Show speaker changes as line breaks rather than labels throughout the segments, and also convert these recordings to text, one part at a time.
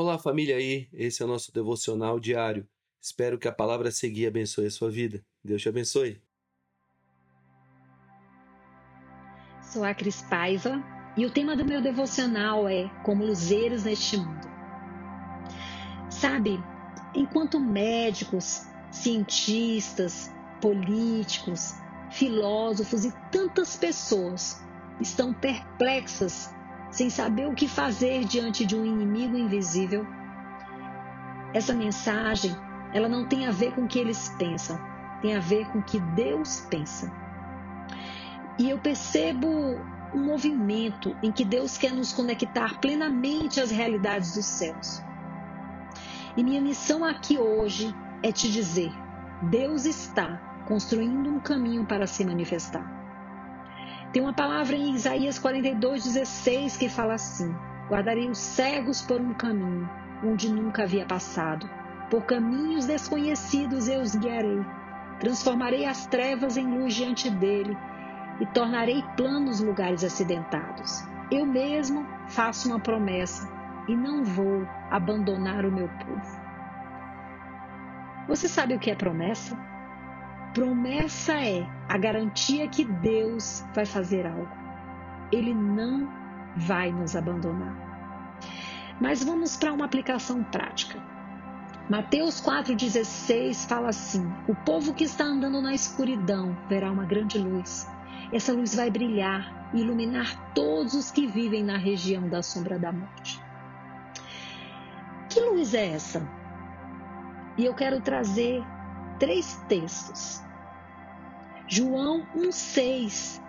Olá, família aí. Esse é o nosso devocional diário. Espero que a palavra seguir abençoe a sua vida. Deus te abençoe.
Sou a Cris Paiva e o tema do meu devocional é Como luzeiros neste mundo. Sabe, enquanto médicos, cientistas, políticos, filósofos e tantas pessoas estão perplexas, sem saber o que fazer diante de um inimigo invisível. Essa mensagem, ela não tem a ver com o que eles pensam, tem a ver com o que Deus pensa. E eu percebo um movimento em que Deus quer nos conectar plenamente às realidades dos céus. E minha missão aqui hoje é te dizer: Deus está construindo um caminho para se manifestar. Tem uma palavra em Isaías 42:16 que fala assim: Guardarei os cegos por um caminho onde nunca havia passado. Por caminhos desconhecidos eu os guiarei. Transformarei as trevas em luz diante dele e tornarei planos lugares acidentados. Eu mesmo faço uma promessa e não vou abandonar o meu povo. Você sabe o que é promessa? Promessa é a garantia que Deus vai fazer algo. Ele não vai nos abandonar. Mas vamos para uma aplicação prática. Mateus 4,16 fala assim: O povo que está andando na escuridão verá uma grande luz. Essa luz vai brilhar e iluminar todos os que vivem na região da sombra da morte. Que luz é essa? E eu quero trazer três textos João 1,6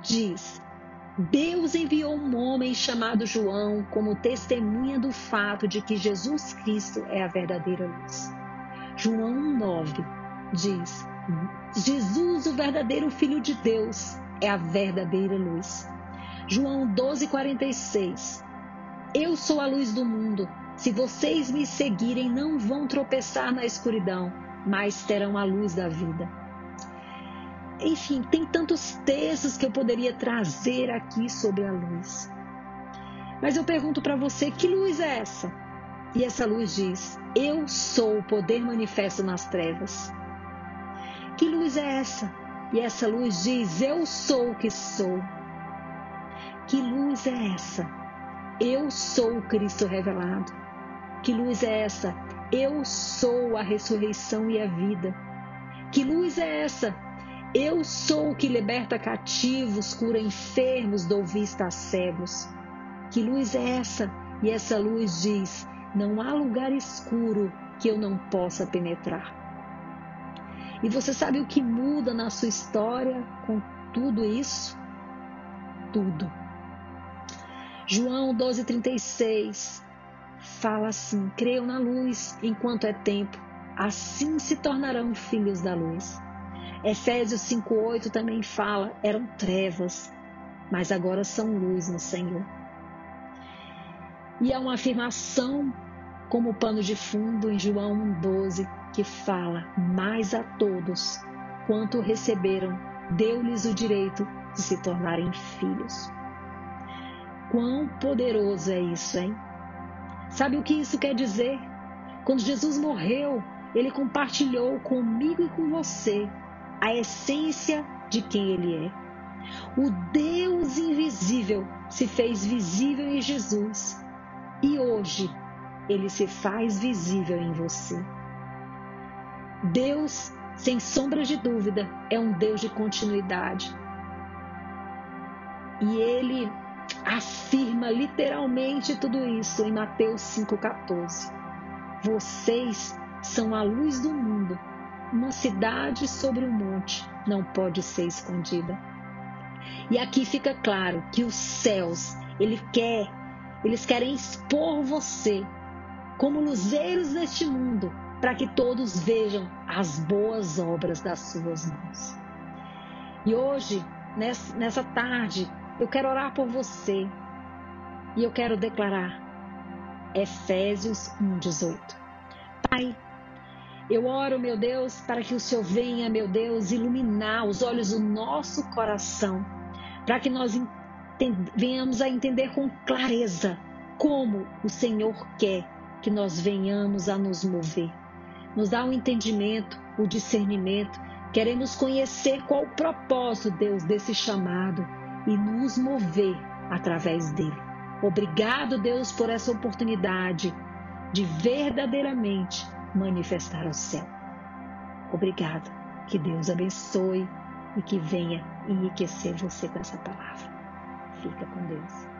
diz: Deus enviou um homem chamado João como testemunha do fato de que Jesus Cristo é a verdadeira luz. João 1,9 diz: Jesus, o verdadeiro Filho de Deus, é a verdadeira luz. João 12,46 Eu sou a luz do mundo. Se vocês me seguirem, não vão tropeçar na escuridão mas terão a luz da vida. Enfim, tem tantos textos que eu poderia trazer aqui sobre a luz. Mas eu pergunto para você: que luz é essa? E essa luz diz: Eu sou o poder manifesto nas trevas. Que luz é essa? E essa luz diz: Eu sou o que sou. Que luz é essa? Eu sou o Cristo revelado. Que luz é essa? Eu sou a ressurreição e a vida. Que luz é essa? Eu sou o que liberta cativos, cura enfermos, dou vista a cegos. Que luz é essa? E essa luz diz: não há lugar escuro que eu não possa penetrar. E você sabe o que muda na sua história com tudo isso? Tudo. João 12,36 fala assim: creiam na luz enquanto é tempo, assim se tornarão filhos da luz. Efésios 5,8 também fala: eram trevas, mas agora são luz no Senhor. E há uma afirmação como pano de fundo em João 1,12 que fala: Mas a todos quanto receberam, deu-lhes o direito de se tornarem filhos. Quão poderoso é isso, hein? Sabe o que isso quer dizer? Quando Jesus morreu, ele compartilhou comigo e com você a essência de quem ele é. O Deus invisível se fez visível em Jesus e hoje ele se faz visível em você. Deus, sem sombra de dúvida, é um Deus de continuidade. E ele afirma literalmente tudo isso em Mateus 5,14. Vocês são a luz do mundo. Uma cidade sobre um monte não pode ser escondida. E aqui fica claro que os céus, ele quer, eles querem expor você como luzeiros neste mundo, para que todos vejam as boas obras das suas mãos. E hoje, nessa tarde, eu quero orar por você e eu quero declarar Efésios 1:18. Pai, eu oro, meu Deus, para que o Senhor venha, meu Deus, iluminar os olhos do nosso coração, para que nós venhamos a entender com clareza como o Senhor quer que nós venhamos a nos mover. Nos dá o um entendimento, o discernimento. Queremos conhecer qual o propósito, Deus, desse chamado e nos mover através dele. Obrigado, Deus, por essa oportunidade de verdadeiramente manifestar o céu. Obrigado. Que Deus abençoe e que venha enriquecer você com essa palavra. Fica com Deus.